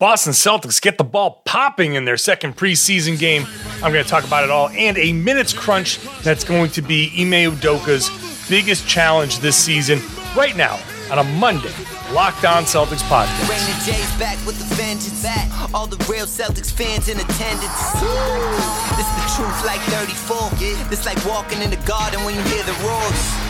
Boston Celtics get the ball popping in their second preseason game. I'm going to talk about it all and a minutes crunch that's going to be Ime Udoka's biggest challenge this season right now on a Monday. Locked On Celtics podcast. Raymond J's back with the vengeance. All the real Celtics fans in attendance. This is the truth like 34. This like walking in the garden when you hear the roars.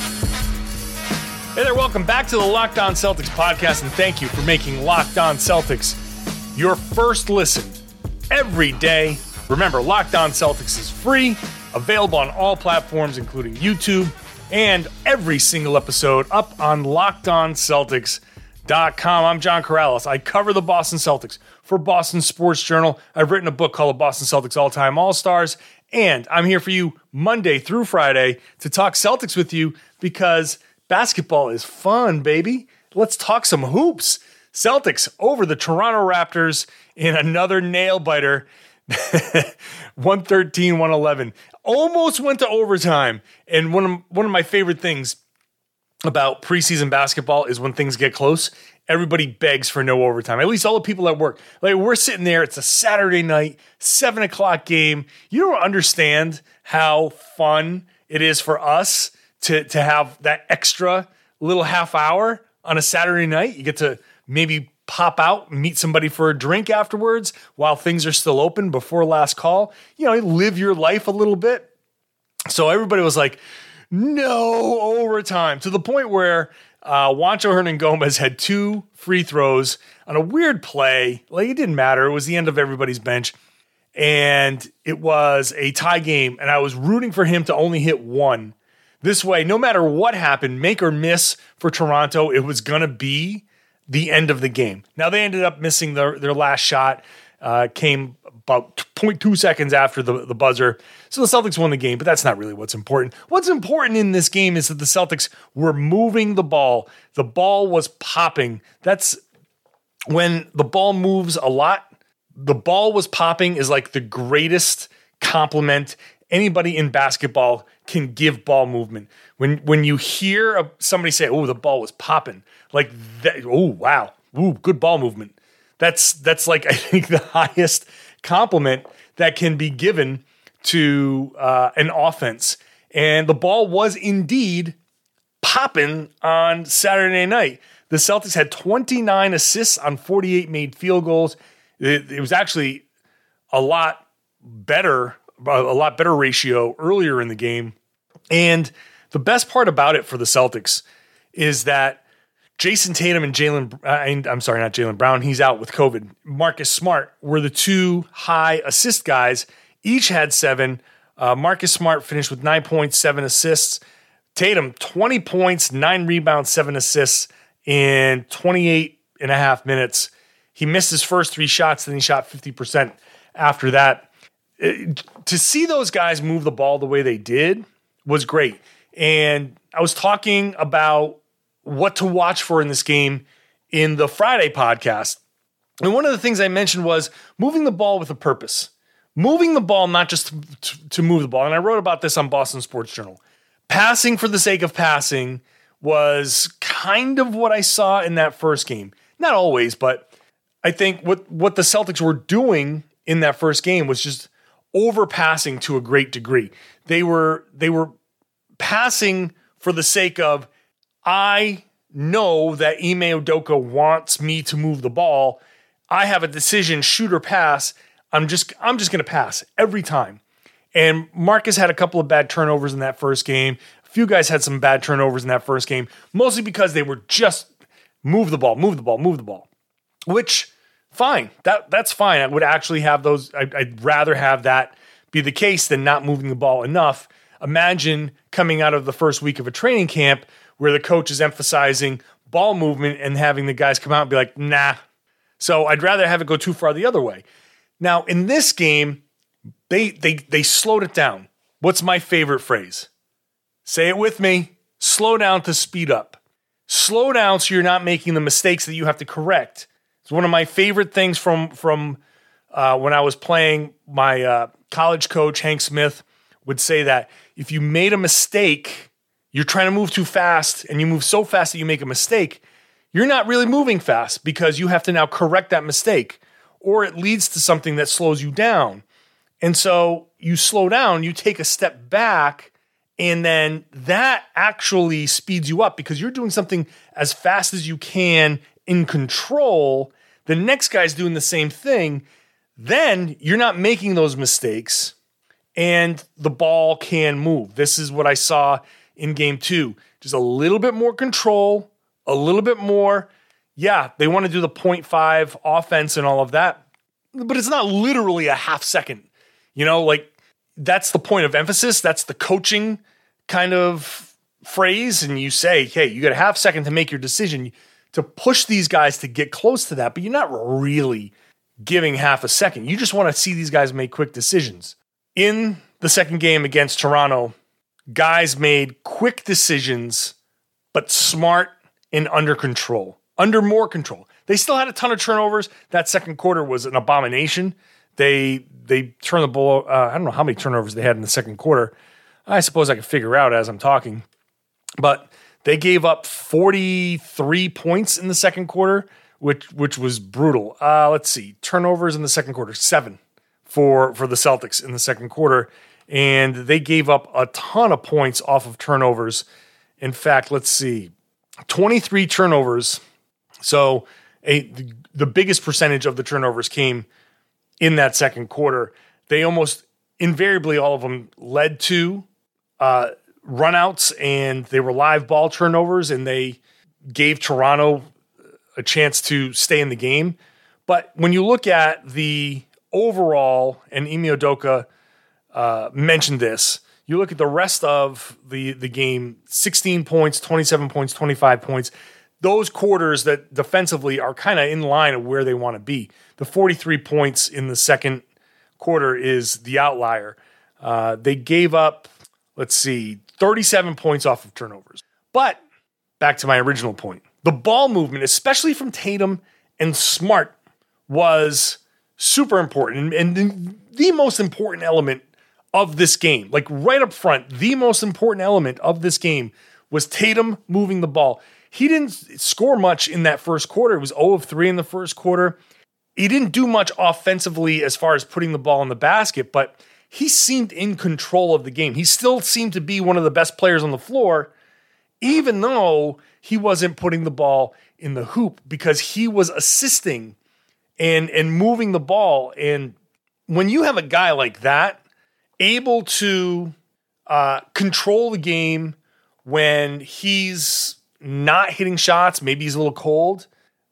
Hey there, welcome back to the Locked On Celtics podcast, and thank you for making Locked On Celtics your first listen every day. Remember, Locked On Celtics is free, available on all platforms, including YouTube, and every single episode up on LockedOnCeltics.com. I'm John Karalis. I cover the Boston Celtics for Boston Sports Journal. I've written a book called The Boston Celtics All Time All Stars, and I'm here for you Monday through Friday to talk Celtics with you because – Basketball is fun, baby. Let's talk some hoops. Celtics over the Toronto Raptors in another nail biter. 113 111. Almost went to overtime. And one of, one of my favorite things about preseason basketball is when things get close, everybody begs for no overtime. At least all the people at work. Like we're sitting there, it's a Saturday night, seven o'clock game. You don't understand how fun it is for us to to have that extra little half hour on a Saturday night. You get to maybe pop out, meet somebody for a drink afterwards while things are still open before last call. You know, live your life a little bit. So everybody was like, no overtime to the point where uh, Juancho Hernangomez had two free throws on a weird play. Like it didn't matter. It was the end of everybody's bench. And it was a tie game. And I was rooting for him to only hit one this way, no matter what happened, make or miss for Toronto, it was going to be the end of the game. Now, they ended up missing their, their last shot, uh, came about 0.2 seconds after the, the buzzer. So the Celtics won the game, but that's not really what's important. What's important in this game is that the Celtics were moving the ball, the ball was popping. That's when the ball moves a lot. The ball was popping is like the greatest compliment anybody in basketball can give ball movement. When when you hear somebody say, "Oh, the ball was popping," like that. Oh, wow, ooh, good ball movement. That's that's like I think the highest compliment that can be given to uh, an offense. And the ball was indeed popping on Saturday night. The Celtics had 29 assists on 48 made field goals. It, it was actually a lot better a lot better ratio earlier in the game. And the best part about it for the Celtics is that Jayson Tatum and Jaylen, uh, I'm sorry, not Jaylen Brown, he's out with COVID. Marcus Smart were the two high assist guys. Each had seven. Uh, Marcus Smart finished with nine points, seven assists. Tatum, 20 points, nine rebounds, seven assists in 28 and a half minutes. He missed his first three shots, then he shot 50% after that to see those guys move the ball the way they did was great. And I was talking about what to watch for in this game in the Friday podcast. And one of the things I mentioned was moving the ball with a purpose. Moving the ball, not just to, to, move the ball. And I wrote about this on Boston Sports Journal. Passing for the sake of passing was kind of what I saw in that first game. Not always, but I think what, what the Celtics were doing in that first game was just overpassing to a great degree. They were they were passing for the sake of I know that Ime Udoka wants me to move the ball. I have a decision, shoot or pass. I'm just I'm just going to pass every time. And Marcus had a couple of bad turnovers in that first game. A few guys had some bad turnovers in that first game, mostly because they were just move the ball, move the ball, move the ball, which fine. That that's fine. I would actually have those. I, I'd rather have that be the case than not moving the ball enough. Imagine coming out of the first week of a training camp where the coach is emphasizing ball movement and having the guys come out and be like, nah. So I'd rather have it go too far the other way. Now, in this game, They they they slowed it down. What's my favorite phrase? Say it with me. Slow down to speed up. Slow down so you're not making the mistakes that you have to correct. It's one of my favorite things from from uh, when I was playing. My uh, college coach Hank Smith would say that if you made a mistake, you're trying to move too fast, and you move so fast that you make a mistake. You're not really moving fast because you have to now correct that mistake, or it leads to something that slows you down. And so you slow down, you take a step back, and then that actually speeds you up because you're doing something as fast as you can in control. The next guy's doing the same thing. Then you're not making those mistakes and the ball can move. This is what I saw in game two. Just a little bit more control, a little bit more. Yeah, they want to do the 0.5 offense and all of that, but it's not literally a half second. You know, like that's the point of emphasis. That's the coaching kind of phrase. And you say, hey, you got a half second to make your decision to push these guys to get close to that, but you're not really giving half a second. You just want to see these guys make quick decisions. In the second game against Toronto, guys made quick decisions, but smart and under control, under more control. They still had a ton of turnovers. That second quarter was an abomination. They they turned the ball. Uh, I don't know how many turnovers they had in the second quarter. I suppose I could figure out as I'm talking, but they gave up 43 points in the second quarter, which which was brutal. Uh, let's see, turnovers in the second quarter seven for for the Celtics in the second quarter, and they gave up a ton of points off of turnovers. In fact, let's see, 23 turnovers. So a the biggest percentage of the turnovers came in that second quarter. They almost invariably all of them led to uh, runouts and they were live ball turnovers and they gave Toronto a chance to stay in the game. But when you look at the overall, and Ime Udoka uh, mentioned this, you look at the rest of the, the game 16 points, 27 points, 25 points. Those quarters that defensively are kind of in line of where they want to be. The 43 points in the second quarter is the outlier. Uh, they gave up, let's see, 37 points off of turnovers. But back to my original point the ball movement, especially from Tatum and Smart, was super important and, the most important element of this game. Like right up front, the most important element of this game was Tatum moving the ball. He didn't score much in that first quarter. It was 0 of 3 in the first quarter. He didn't do much offensively as far as putting the ball in the basket, but he seemed in control of the game. He still seemed to be one of the best players on the floor, even though he wasn't putting the ball in the hoop because he was assisting and and moving the ball. And when you have a guy like that able to uh, control the game when he's not hitting shots, maybe he's a little cold.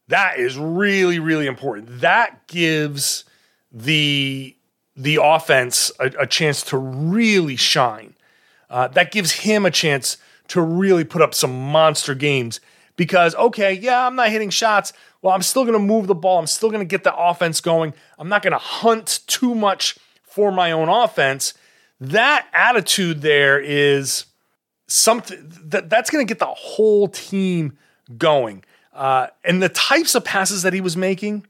That is really really important. That gives the the offense a, a chance to really shine. Uh, that gives him a chance to really put up some monster games because okay, yeah, I'm not hitting shots, well, I'm still going to move the ball. I'm still going to get the offense going. I'm not going to hunt too much for my own offense. That attitude there is something that that's going to get the whole team going. Uh, and the types of passes that he was making,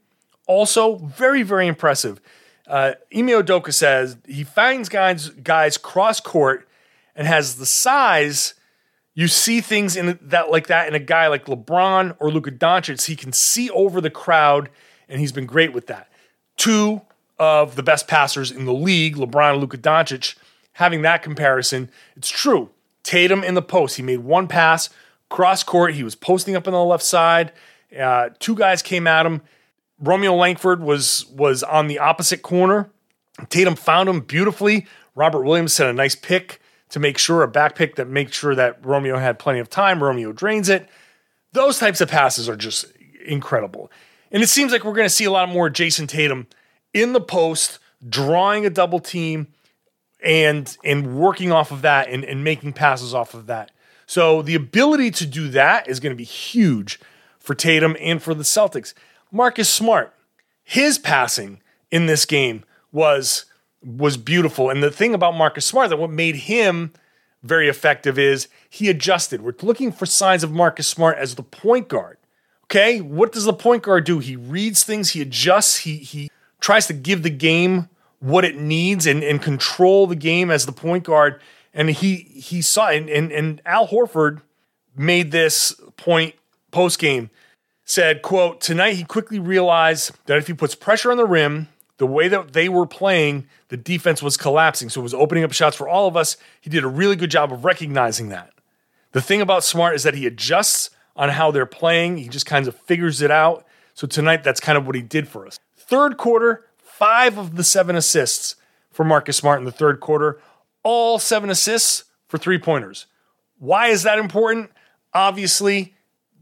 also very, very impressive. Uh, Ime Udoka says he finds guys guys cross court and has the size you see things in that like that in a guy like LeBron or Luka Doncic. He can see over the crowd, and he's been great with that. Two of the best passers in the league, LeBron and Luka Doncic, having that comparison, it's true. Tatum in the post, he made one pass cross court. He was posting up on the left side. Uh, two guys came at him. Romeo Langford was was on the opposite corner. Tatum found him beautifully. Robert Williams set a nice pick to make sure a back pick that makes sure that Romeo had plenty of time. Romeo drains it. Those types of passes are just incredible. And it seems like we're going to see a lot more Jayson Tatum in the post, drawing a double team and and working off of that and, and making passes off of that. So the ability to do that is going to be huge for Tatum and for the Celtics. Marcus Smart, his passing in this game was was beautiful. And the thing about Marcus Smart that what made him very effective is he adjusted. We're looking for signs of Marcus Smart as the point guard. Okay, what does the point guard do? He reads things, he adjusts, he he tries to give the game what it needs and, and control the game as the point guard. And he he saw and, and, and Al Horford made this point post game said, quote, tonight he quickly realized that if he puts pressure on the rim, the way that they were playing, the defense was collapsing. So it was opening up shots for all of us. He did a really good job of recognizing that. The thing about Smart is that he adjusts on how they're playing. He just kind of figures it out. So tonight, that's kind of what he did for us. Third quarter, five of the seven assists for Marcus Smart in the third quarter, all seven assists for three pointers. Why is that important? Obviously,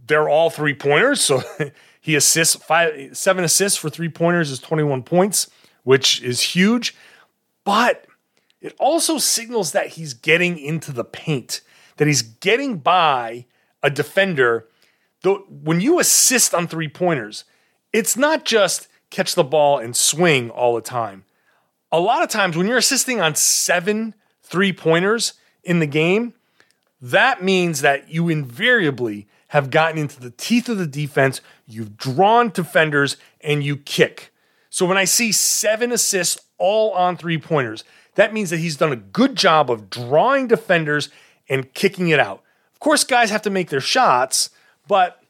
they're all three pointers. So he assists five, seven assists for three pointers is 21 points, which is huge. But it also signals that he's getting into the paint, that he's getting by a defender. Though when you assist on three pointers, it's not just catch the ball and swing all the time. A lot of times when you're assisting on seven three pointers in the game, that means that you invariably have gotten into the teeth of the defense, you've drawn defenders, and you kick. So when I see seven assists all on three pointers, that means that he's done a good job of drawing defenders and kicking it out. Of course, guys have to make their shots, but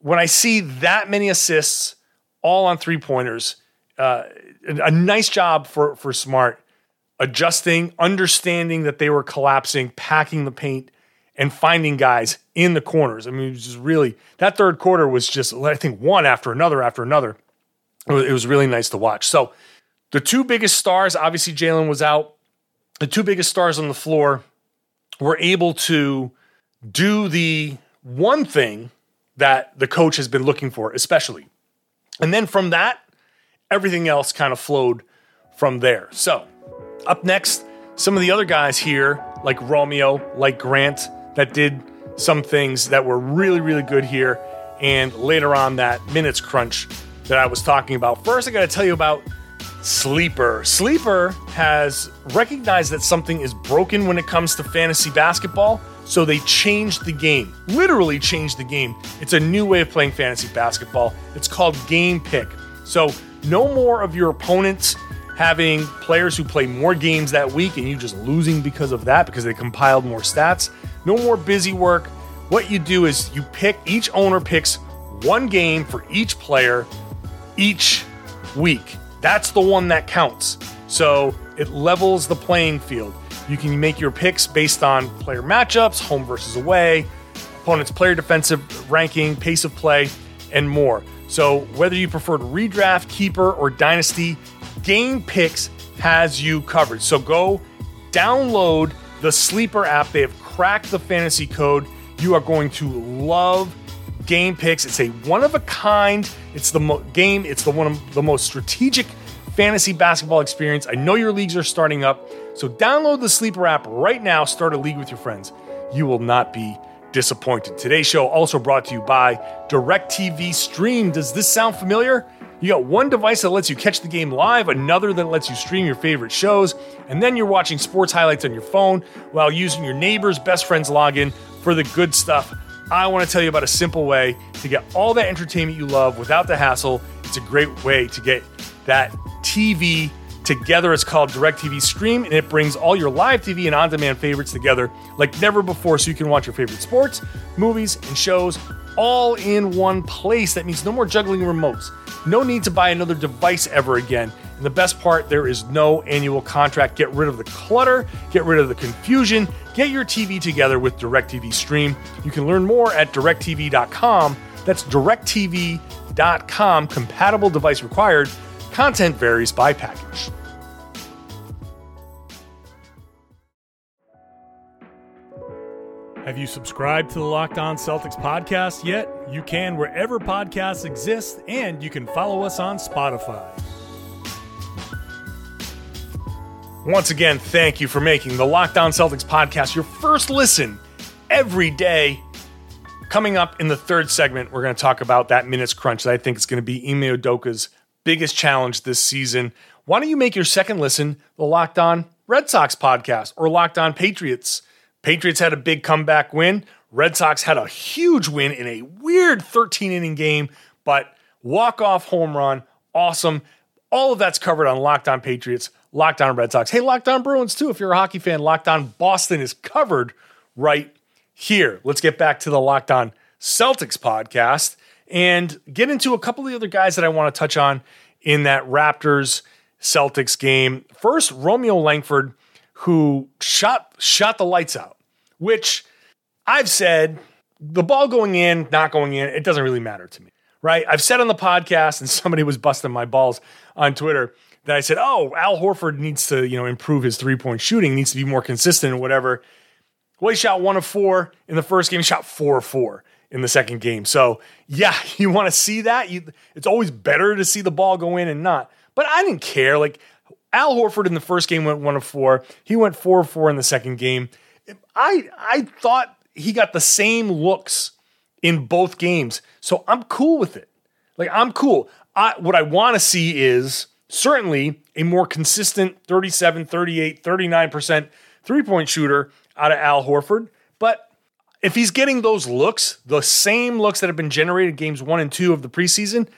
when I see that many assists all on three pointers, uh, a nice job for, for Smart adjusting, understanding that they were collapsing, packing the paint, and finding guys in the corners. I mean, it was just really that third quarter was just I think one after another after another. It was, really nice to watch. So the two biggest stars, obviously Jaylen was out. The two biggest stars on the floor were able to do the one thing that the coach has been looking for, especially. And then from that, everything else kind of flowed from there. So, up next, some of the other guys here, like Romeo, like Grant, that did some things that were really, really good here. And later on, that minutes crunch that I was talking about. First, I got to tell you about Sleeper. Sleeper has recognized that something is broken when it comes to fantasy basketball, so they changed the game. Literally changed the game. It's a new way of playing fantasy basketball. It's called Game Pick. So, no more of your opponents having players who play more games that week and you just losing because of that because they compiled more stats. No more busy work. What you do is you pick, each owner picks one game for each player each week. That's the one that counts. So it levels the playing field. You can make your picks based on player matchups, home versus away, opponent's player defensive ranking, pace of play, and more. So whether you prefer to redraft, keeper, or dynasty, Game Picks has you covered. So go download the Sleeper app. They have cracked the fantasy code. You are going to love Game Picks. It's a one of a kind. It's the mo- game. It's the one of the most strategic fantasy basketball experience. I know your leagues are starting up, so download the Sleeper app right now. Start a league with your friends. You will not be disappointed. Today's show also brought to you by DirecTV Stream. Does this sound familiar? You got one device that lets you catch the game live, another that lets you stream your favorite shows, and then you're watching sports highlights on your phone while using your neighbor's best friend's login for the good stuff. I want to tell you about a simple way to get all that entertainment you love without the hassle. It's a great way to get that TV together. It's called DirecTV Stream, and it brings all your live TV and on demand favorites together like never before so you can watch your favorite sports, movies, and shows all in one place. That means no more juggling remotes. No need to buy another device ever again. And the best part, there is no annual contract. Get rid of the clutter, get rid of the confusion, get your TV together with DirecTV Stream. You can learn more at directv.com. That's directv.com. Compatible device required. Content varies by package. Have you subscribed to the Locked On Celtics podcast yet? You can wherever podcasts exist, and you can follow us on Spotify. Once again, thank you for making the Locked On Celtics podcast your first listen every day. Coming up in the third segment, we're going to talk about that minutes crunch that I think is going to be Ime Udoka's biggest challenge this season. why don't you make your second listen the Locked On Red Sox podcast or Locked On Patriots? Patriots had a big comeback win. Red Sox had a huge win in a weird 13 inning game, but walk off home run, awesome. All of that's covered on Locked On Patriots, Locked On Red Sox. Hey, Locked On Bruins too. If you're a hockey fan, Locked On Boston is covered right here. Let's get back to the Locked On Celtics podcast and get into a couple of the other guys that I want to touch on in that Raptors Celtics game. First, Romeo Langford, who shot shot the lights out, which I've said the ball going in, not going in, it doesn't really matter to me. Right? I've said on the podcast, and somebody was busting my balls on Twitter that I said, "Oh, Al Horford needs to, you know, improve his three point shooting, needs to be more consistent, or whatever." Well, he shot one of four in the first game. He shot four of four in the second game. So yeah, you want to see that. You, it's always better to see the ball go in and not. But I didn't care. Like Al Horford in the first game went one of four. He went four of four in the second game. I I thought he got the same looks in both games. So I'm cool with it. Like I'm cool. I, what I want to see is certainly a more consistent 37, 38, 39% three-point shooter out of Al Horford. But if he's getting those looks, the same looks that have been generated games 1 and 2 of the preseason,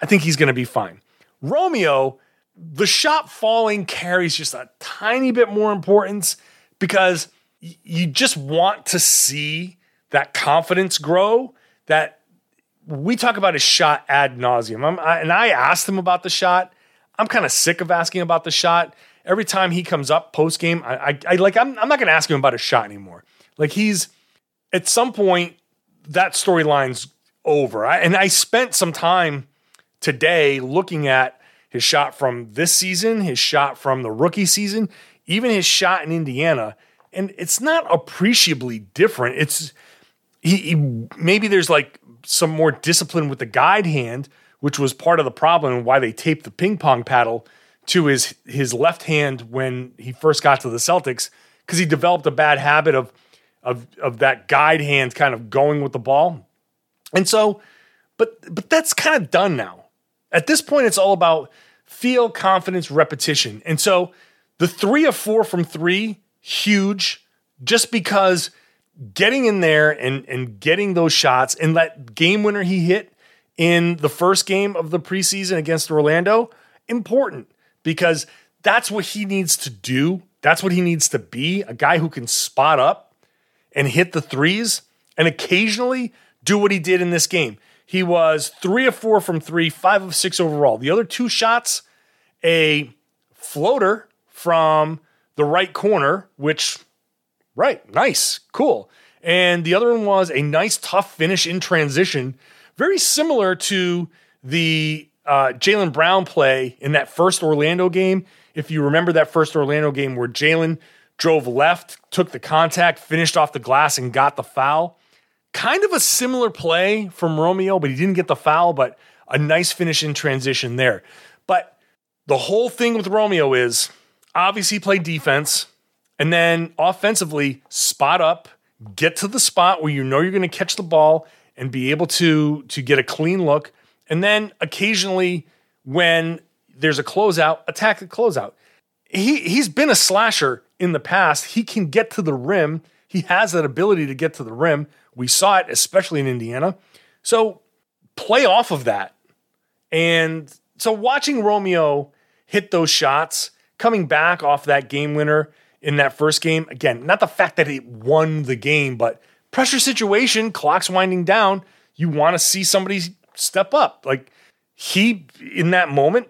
I think he's going to be fine. Romeo, the shot falling carries just a tiny bit more importance because you just want to see that confidence grow. That we talk about his shot ad nauseum, I, and I asked him about the shot. I'm kind of sick of asking about the shot. Every time he comes up post game, I, I, I, like. I'm, I'm not going to ask him about his shot anymore. Like he's at some point that storyline's over. I, and I spent some time today looking at his shot from this season, his shot from the rookie season, even his shot in Indiana and it's not appreciably different. It's he, he, maybe there's like some more discipline with the guide hand, which was part of the problem and why they taped the ping pong paddle to his his left hand when he first got to the Celtics because he developed a bad habit of of of that guide hand kind of going with the ball. And so but but that's kind of done now. At this point it's all about feel, confidence, repetition. And so the 3 of 4 from 3 huge just because getting in there and, and getting those shots and that game winner he hit in the first game of the preseason against Orlando, important because that's what he needs to do. That's what he needs to be a guy who can spot up and hit the threes and occasionally do what he did in this game. He was three of four from three, five of six overall. The other two shots, a floater from the right corner, which, right, nice, cool. And the other one was a nice, tough finish in transition, very similar to the uh, Jaylen Brown play in that first Orlando game. If you remember that first Orlando game where Jaylen drove left, took the contact, finished off the glass, and got the foul. Kind of a similar play from Romeo, but he didn't get the foul, but a nice finish in transition there. But the whole thing with Romeo is obviously play defense and then offensively spot up, get to the spot where you know you're going to catch the ball and be able to to get a clean look and then occasionally when there's a closeout, attack the closeout. He he's been a slasher in the past. He can get to the rim. He has that ability to get to the rim. We saw it especially in Indiana. So play off of that. And so watching Romeo hit those shots coming back off that game winner in that first game, again, not the fact that it won the game, but pressure situation, clock's winding down. You want to see somebody step up. Like he, in that moment,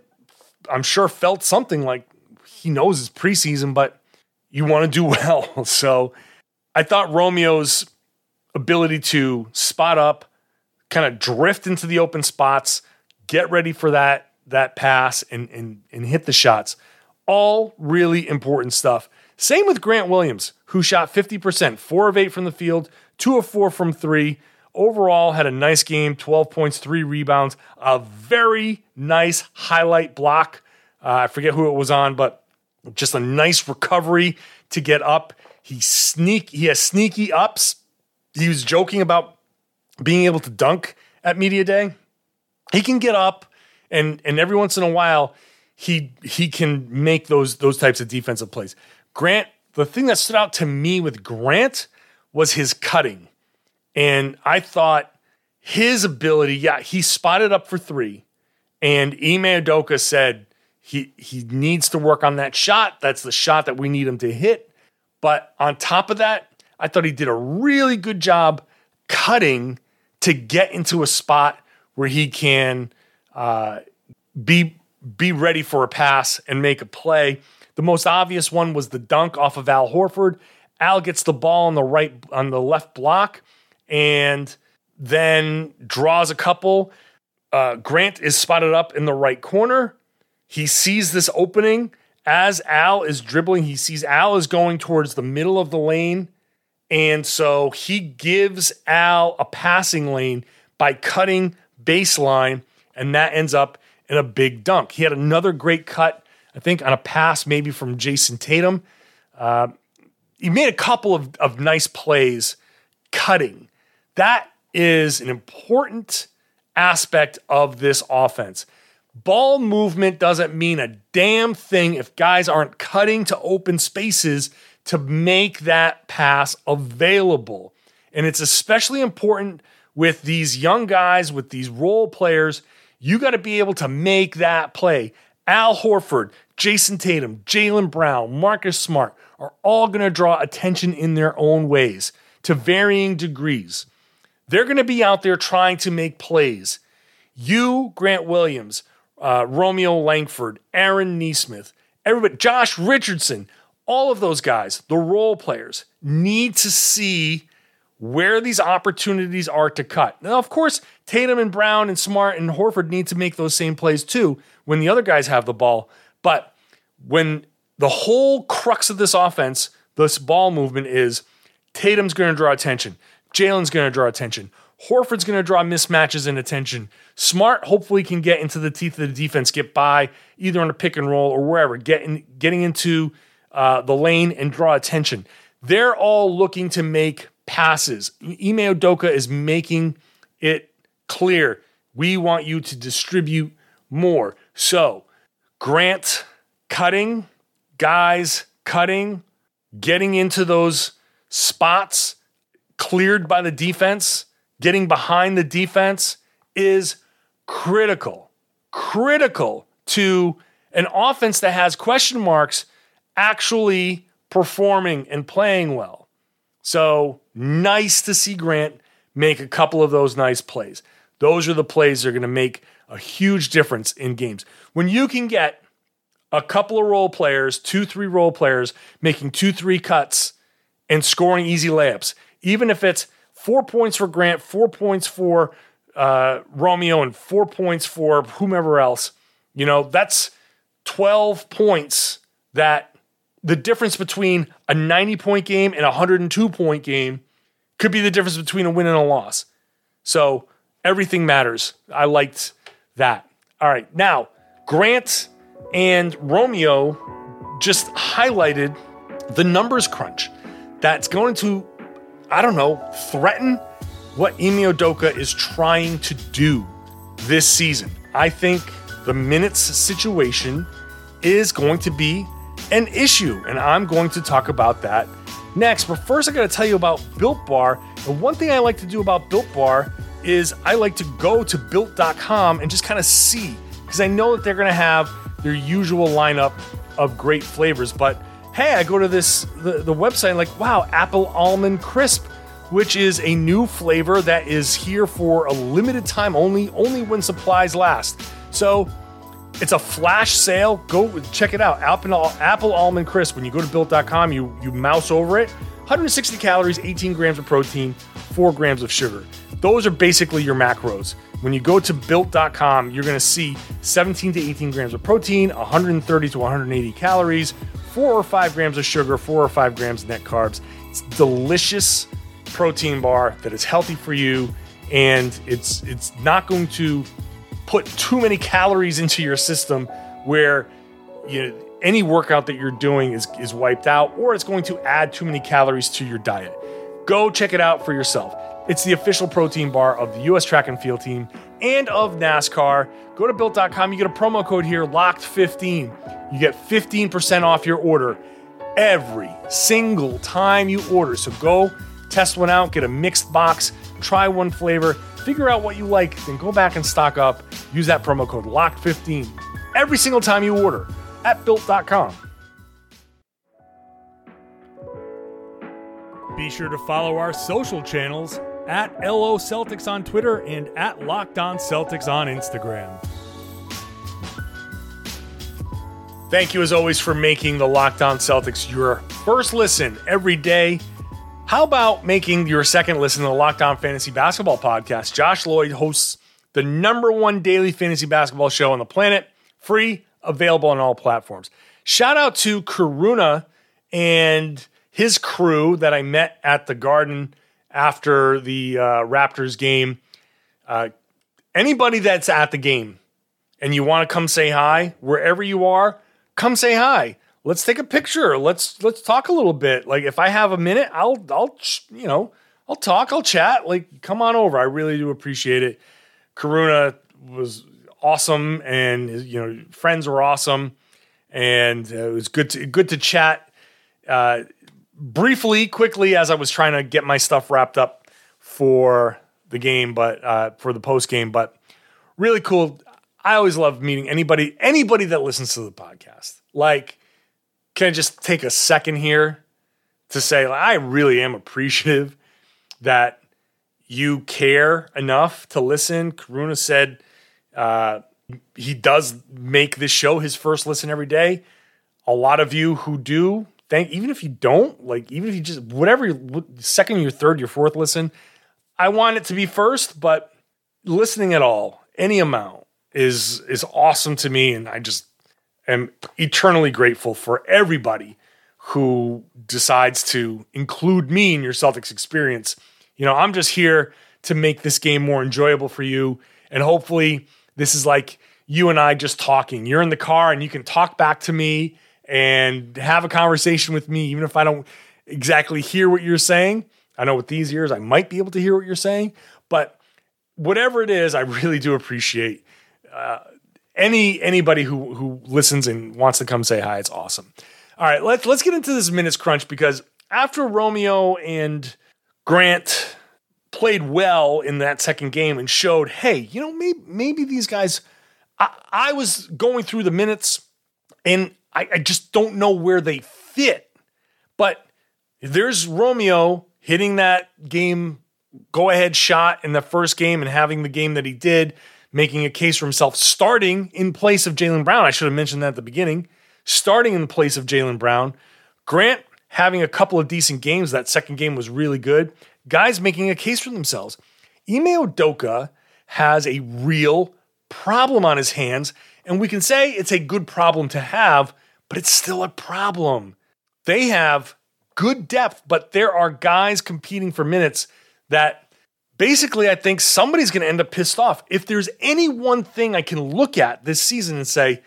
I'm sure felt something like he knows it's preseason, but you want to do well. So I thought Romeo's ability to spot up, kind of drift into the open spots, get ready for that that pass and and and hit the shots all really important stuff. Same with Grant Williams, who shot 50%, four of eight from the field, two of four from three. Overall, had a nice game 12 points, three rebounds, a very nice highlight block. Uh, I forget who it was on, but just a nice recovery to get up. He sneak he has sneaky ups. He was joking about being able to dunk at media day. He can get up and and every once in a while he he can make those those types of defensive plays. Grant, the thing that stood out to me with Grant was his cutting. And I thought his ability, yeah, he spotted up for three. And Ime Udoka said he he needs to work on that shot. That's the shot that we need him to hit. But on top of that, I thought he did a really good job cutting to get into a spot where he can uh, be be ready for a pass and make a play. The most obvious one was the dunk off of Al Horford. Al gets the ball on the right on the left block and then draws a couple. Uh, Grant is spotted up in the right corner. He sees this opening as Al is dribbling. He sees Al is going towards the middle of the lane. And so he gives Al a passing lane by cutting baseline, and that ends up in a big dunk. He had another great cut, I think, on a pass maybe from Jayson Tatum. Uh, he made a couple of, of nice plays cutting. That is an important aspect of this offense. Ball movement doesn't mean a damn thing if guys aren't cutting to open spaces to make that pass available. And it's especially important with these young guys, with these role players. You got to be able to make that play. Al Horford, Jayson Tatum, Jaylen Brown, Marcus Smart are all going to draw attention in their own ways to varying degrees. They're going to be out there trying to make plays. You, Grant Williams, uh, Romeo Langford, Aaron Nesmith, everybody, Josh Richardson, all of those guys, the role players, need to see where these opportunities are to cut. Now, of course, Tatum and Brown and Smart and Horford need to make those same plays too when the other guys have the ball. But when the whole crux of this offense, this ball movement is Tatum's going to draw attention, Jaylen's going to draw attention, Horford's going to draw mismatches and attention. Smart hopefully can get into the teeth of the defense, get by either on a pick and roll or wherever, getting getting into uh, the lane and draw attention. They're all looking to make passes. Ime Udoka is making it clear we want you to distribute more. So, Grant cutting, guys cutting, getting into those spots cleared by the defense getting behind the defense is critical, critical to an offense that has question marks actually performing and playing well. So nice to see Grant make a couple of those nice plays. Those are the plays that are going to make a huge difference in games. When you can get a couple of role players, two, three role players, making two, three cuts and scoring easy layups, even if it's four points for Grant, four points for uh, Romeo, and four points for whomever else. You know, that's 12 points that the difference between a 90 point game and a 102 point game could be the difference between a win and a loss. So everything matters. I liked that. All right. Now, Grant and Romeo just highlighted the numbers crunch that's going to I don't know, threaten what Ime Udoka is trying to do this season. I think the minutes situation is going to be an issue, and I'm going to talk about that next. But first, I got to tell you about Built Bar. And one thing I like to do about Built Bar is I like to go to built.com and just kind of see, because I know that they're going to have their usual lineup of great flavors. But hey, I go to this the, the website and like, wow, apple almond crisp, which is a new flavor that is here for a limited time only, only when supplies last. So it's a flash sale. Go check it out. Apple, apple almond crisp. When you go to built.com, you you mouse over it. 160 calories, 18 grams of protein, 4 grams of sugar. Those are basically your macros. When you go to built.com, you're going to see 17 to 18 grams of protein, 130 to 180 calories, four or five grams of sugar, four or five grams of net carbs. It's delicious protein bar that is healthy for you, and it's it's not going to put too many calories into your system where you know, any workout that you're doing is, is wiped out, or it's going to add too many calories to your diet. Go check it out for yourself. It's the official protein bar of the US track and field team and of NASCAR. Go to built.com, you get a promo code here, locked15. You get 15% off your order every single time you order. So go test one out, get a mixed box, try one flavor, figure out what you like, then go back and stock up. Use that promo code locked15 every single time you order at built.com. Be sure to follow our social channels at LO Celtics on Twitter and at Locked On Celtics on Instagram. Thank you as always for making the Locked On Celtics your first listen every day. How about making your second listen to the Locked On Fantasy Basketball podcast? Josh Lloyd hosts the number one daily fantasy basketball show on the planet, free, available on all platforms. Shout out to Karuna and his crew that I met at the Garden after the uh, Raptors game. Uh, anybody that's at the game and you want to come say hi, wherever you are, come say hi. Let's take a picture. Let's let's talk a little bit. Like if I have a minute, I'll I'll you know I'll talk. I'll chat. Like come on over. I really do appreciate it. Karuna was awesome, and you know friends were awesome, and it was good to good to chat. Uh, briefly, quickly, as I was trying to get my stuff wrapped up for the game, but uh, for the post game, but really cool. I always love meeting anybody anybody that listens to the podcast. Like, can I just take a second here to say like, I really am appreciative that you care enough to listen. Karuna said uh, he does make this show his first listen every day. A lot of you who do, thank even if you don't, like even if you just whatever second, your third, your fourth listen, I want it to be first, but listening at all, any amount is is awesome to me, and I just am eternally grateful for everybody who decides to include me in your Celtics experience. You know, I'm just here to make this game more enjoyable for you, and hopefully, this is like you and I just talking. You're in the car, and you can talk back to me and have a conversation with me, even if I don't exactly hear what you're saying. I know with these ears, I might be able to hear what you're saying, but whatever it is, I really do appreciate uh, any anybody who who listens and wants to come say hi. It's awesome. All right, let's let's get into this minutes crunch because after Romeo and Grant played well in that second game and showed, hey, you know, maybe maybe these guys. I, I was going through the minutes and I, I just don't know where they fit. But there's Romeo hitting that game go ahead shot in the first game and having the game that he did making a case for himself, starting in place of Jaylen Brown. I should have mentioned that at the beginning. Starting in place of Jaylen Brown. Grant having a couple of decent games. That second game was really good. Guys making a case for themselves. Ime Udoka has a real problem on his hands, and we can say it's a good problem to have, but it's still a problem. They have good depth, but there are guys competing for minutes that basically, I think somebody's going to end up pissed off. If there's any one thing I can look at this season and say,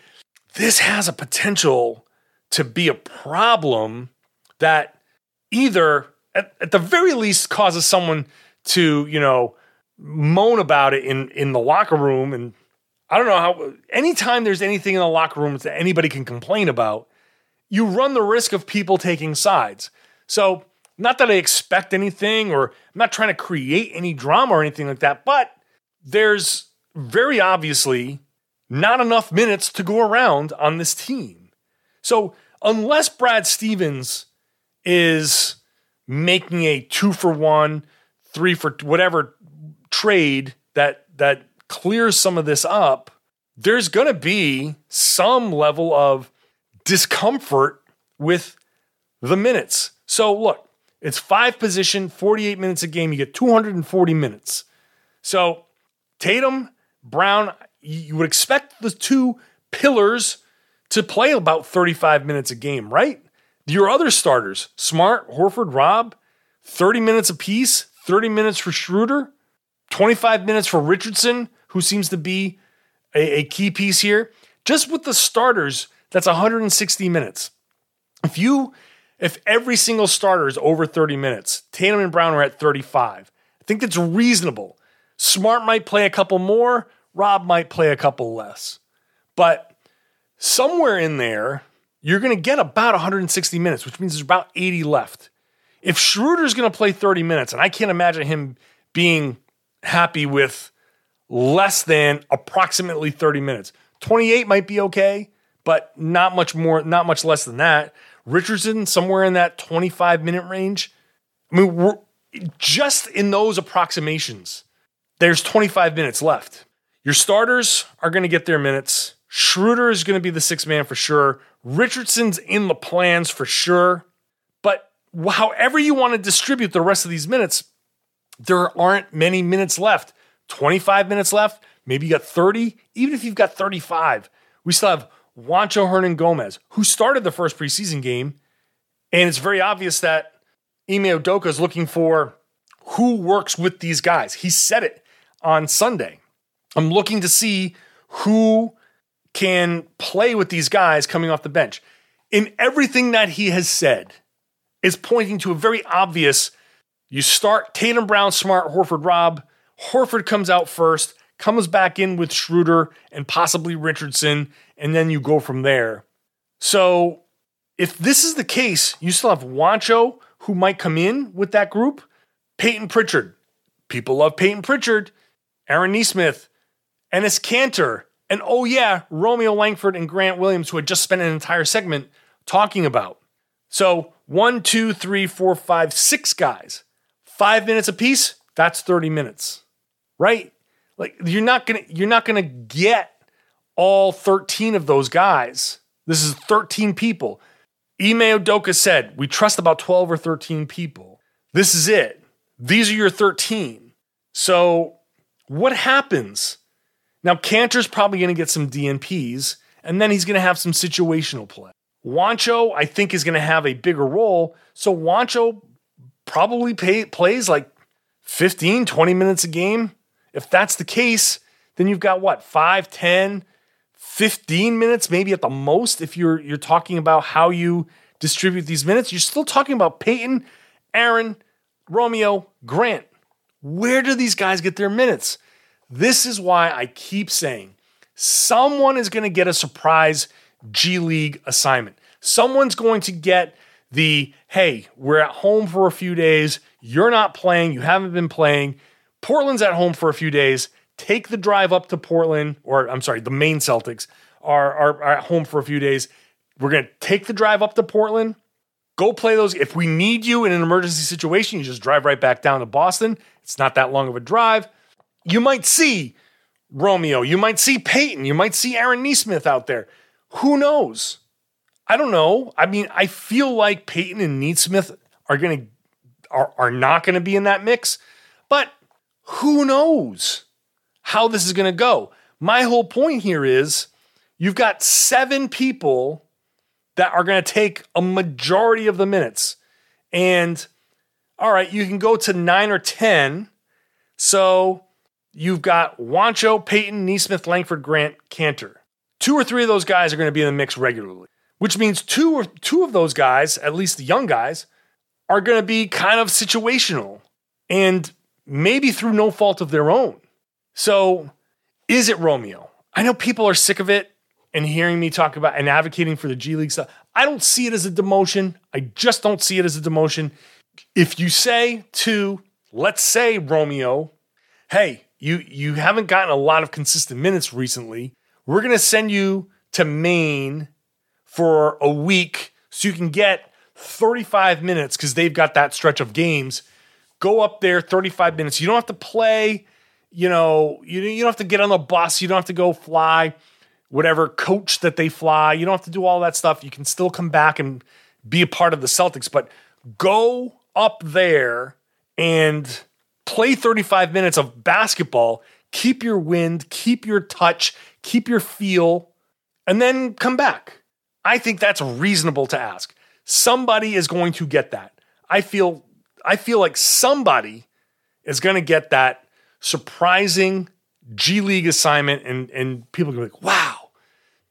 this has a potential to be a problem that either, at, at the very least, causes someone to, you know, moan about it in, in the locker room. And I don't know how, anytime there's anything in the locker room that anybody can complain about, you run the risk of people taking sides. So, not that I expect anything or I'm not trying to create any drama or anything like that, but there's very obviously not enough minutes to go around on this team. So, unless Brad Stevens is making a two for one, three for whatever trade that that clears some of this up, there's going to be some level of discomfort with the minutes. So, look, it's five position, 48 minutes a game. You get 240 minutes. So Tatum, Brown, you would expect the two pillars to play about 35 minutes a game, right? Your other starters, Smart, Horford, Rob, 30 minutes apiece, 30 minutes for Schroeder, 25 minutes for Richardson, who seems to be a, a key piece here. Just with the starters, that's 160 minutes. If you if every single starter is over 30 minutes, Tatum and Brown are at 35. I think that's reasonable. Smart might play a couple more, Rob might play a couple less. But somewhere in there, you're going to get about 160 minutes, which means there's about 80 left. If Schroeder's going to play 30 minutes, and I can't imagine him being happy with less than approximately 30 minutes, 28 might be okay, but not much more, not much less than that. Richardson, somewhere in that 25 minute range. I mean, just in those approximations, there's 25 minutes left. Your starters are going to get their minutes. Schroeder is going to be the sixth man for sure. Richardson's in the plans for sure. But however you want to distribute the rest of these minutes, there aren't many minutes left. 25 minutes left. Maybe you got 30. Even if you've got 35, we still have Juancho Hernangomez, who started the first preseason game. And it's very obvious that Ime Udoka is looking for who works with these guys. He said it on Sunday. I'm looking to see who can play with these guys coming off the bench. In everything that he has said is pointing to a very obvious you start Tatum Brown, Smart, Horford, Rob. Horford comes out first, comes back in with Schroeder and possibly Richardson, and then you go from there. So if this is the case, you still have Juancho, who might come in with that group. Payton Pritchard. People love Payton Pritchard. Aaron Nesmith. Enes Kanter. And oh, yeah, Romeo Langford and Grant Williams, who had just spent an entire segment talking about. So one, two, three, four, five, six guys. Five minutes apiece, that's 30 minutes. Right? Like you're not gonna you're not gonna get all 13 of those guys. This is 13 people. Ime Udoka said, we trust about 12 or 13 people. This is it. These are your 13. So what happens? Now, Kanter's probably going to get some DNPs, and then he's going to have some situational play. Juancho, I think, is going to have a bigger role. So Juancho probably pay, plays like 15, 20 minutes a game. If that's the case, then you've got what, 5, 10, 15 minutes, maybe at the most, if you're you're talking about how you distribute these minutes. You're still talking about Payton, Aaron, Romeo, Grant. Where do these guys get their minutes? This is why I keep saying someone is going to get a surprise G League assignment. Someone's going to get the hey, we're at home for a few days. You're not playing. You haven't been playing. Portland's at home for a few days take the drive up to Portland, or I'm sorry, the Maine Celtics are, are, are at home for a few days. We're going to take the drive up to Portland, go play those. If we need you in an emergency situation, you just drive right back down to Boston. It's not that long of a drive. You might see Romeo, you might see Payton, you might see Aaron Nesmith out there. Who knows? I don't know. I mean, I feel like Payton and Nesmith are going to are, are not going to be in that mix, but who knows? how this is going to go. My whole point here is you've got seven people that are going to take a majority of the minutes. And all right, you can go to nine or 10. So you've got Juancho, Payton, Nesmith, Langford, Grant, Kanter. Two or three of those guys are going to be in the mix regularly, which means two or two of those guys, at least the young guys, are going to be kind of situational and maybe through no fault of their own. So, is it Romeo? I know people are sick of it and hearing me talk about and advocating for the G League stuff. I don't see it as a demotion. I just don't see it as a demotion. If you say to, let's say Romeo, hey, you you haven't gotten a lot of consistent minutes recently. We're going to send you to Maine for a week so you can get 35 minutes because they've got that stretch of games. Go up there 35 minutes. You don't have to play you know, you, you don't have to get on the bus. You don't have to go fly whatever coach that they fly. You don't have to do all that stuff. You can still come back and be a part of the Celtics, but go up there and play 35 minutes of basketball. Keep your wind, keep your touch, keep your feel, and then come back. I think that's reasonable to ask. Somebody is going to get that. I feel I feel like somebody is going to get that surprising G League assignment, and, and people can be like, wow.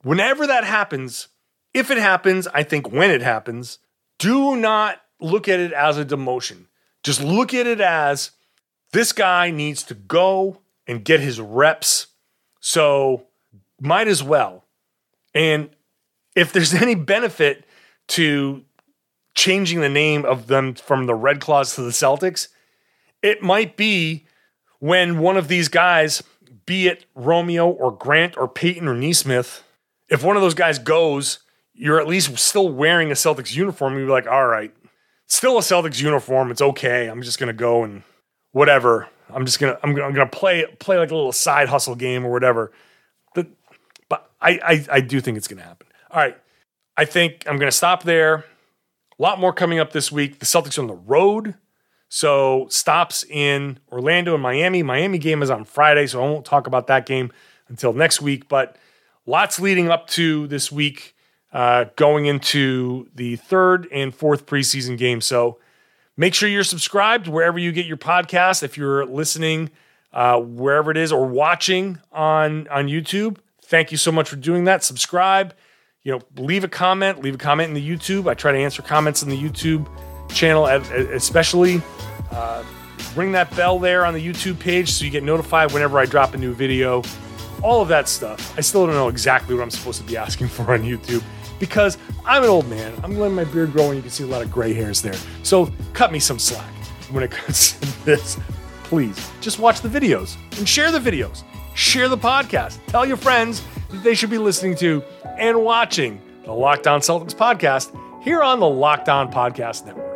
Whenever that happens, if it happens, I think when it happens, do not look at it as a demotion. Just look at it as This guy needs to go and get his reps. So might as well. And if there's any benefit to changing the name of them from the Red Claws to the Celtics, it might be when one of these guys, be it Romeo or Grant or Payton or Nesmith, if one of those guys goes, you're at least still wearing a Celtics uniform. You'd be like, all right, still a Celtics uniform. It's okay. I'm just gonna go and whatever. I'm just gonna I'm gonna, I'm gonna play play like a little side hustle game or whatever. But but I, I I do think it's gonna happen. All right, I think I'm gonna stop there. A lot more coming up this week. The Celtics on the road. So stops in Orlando and Miami. Miami game is on Friday, so I won't talk about that game until next week. But lots leading up to this week, uh, going into the third and fourth preseason game. So make sure you're subscribed wherever you get your podcast. If you're listening uh, wherever it is or watching on on YouTube, thank you so much for doing that. Subscribe. You know, leave a comment. Leave a comment in the YouTube. I try to answer comments in the YouTube channel, especially. Uh, ring that bell there on the YouTube page so you get notified whenever I drop a new video. All of that stuff. I still don't know exactly what I'm supposed to be asking for on YouTube because I'm an old man. I'm letting my beard grow and you can see a lot of gray hairs there. So cut me some slack when it comes to this. Please just watch the videos and share the videos. Share the podcast. Tell your friends that they should be listening to and watching the Locked On Celtics podcast here on the Locked On Podcast Network.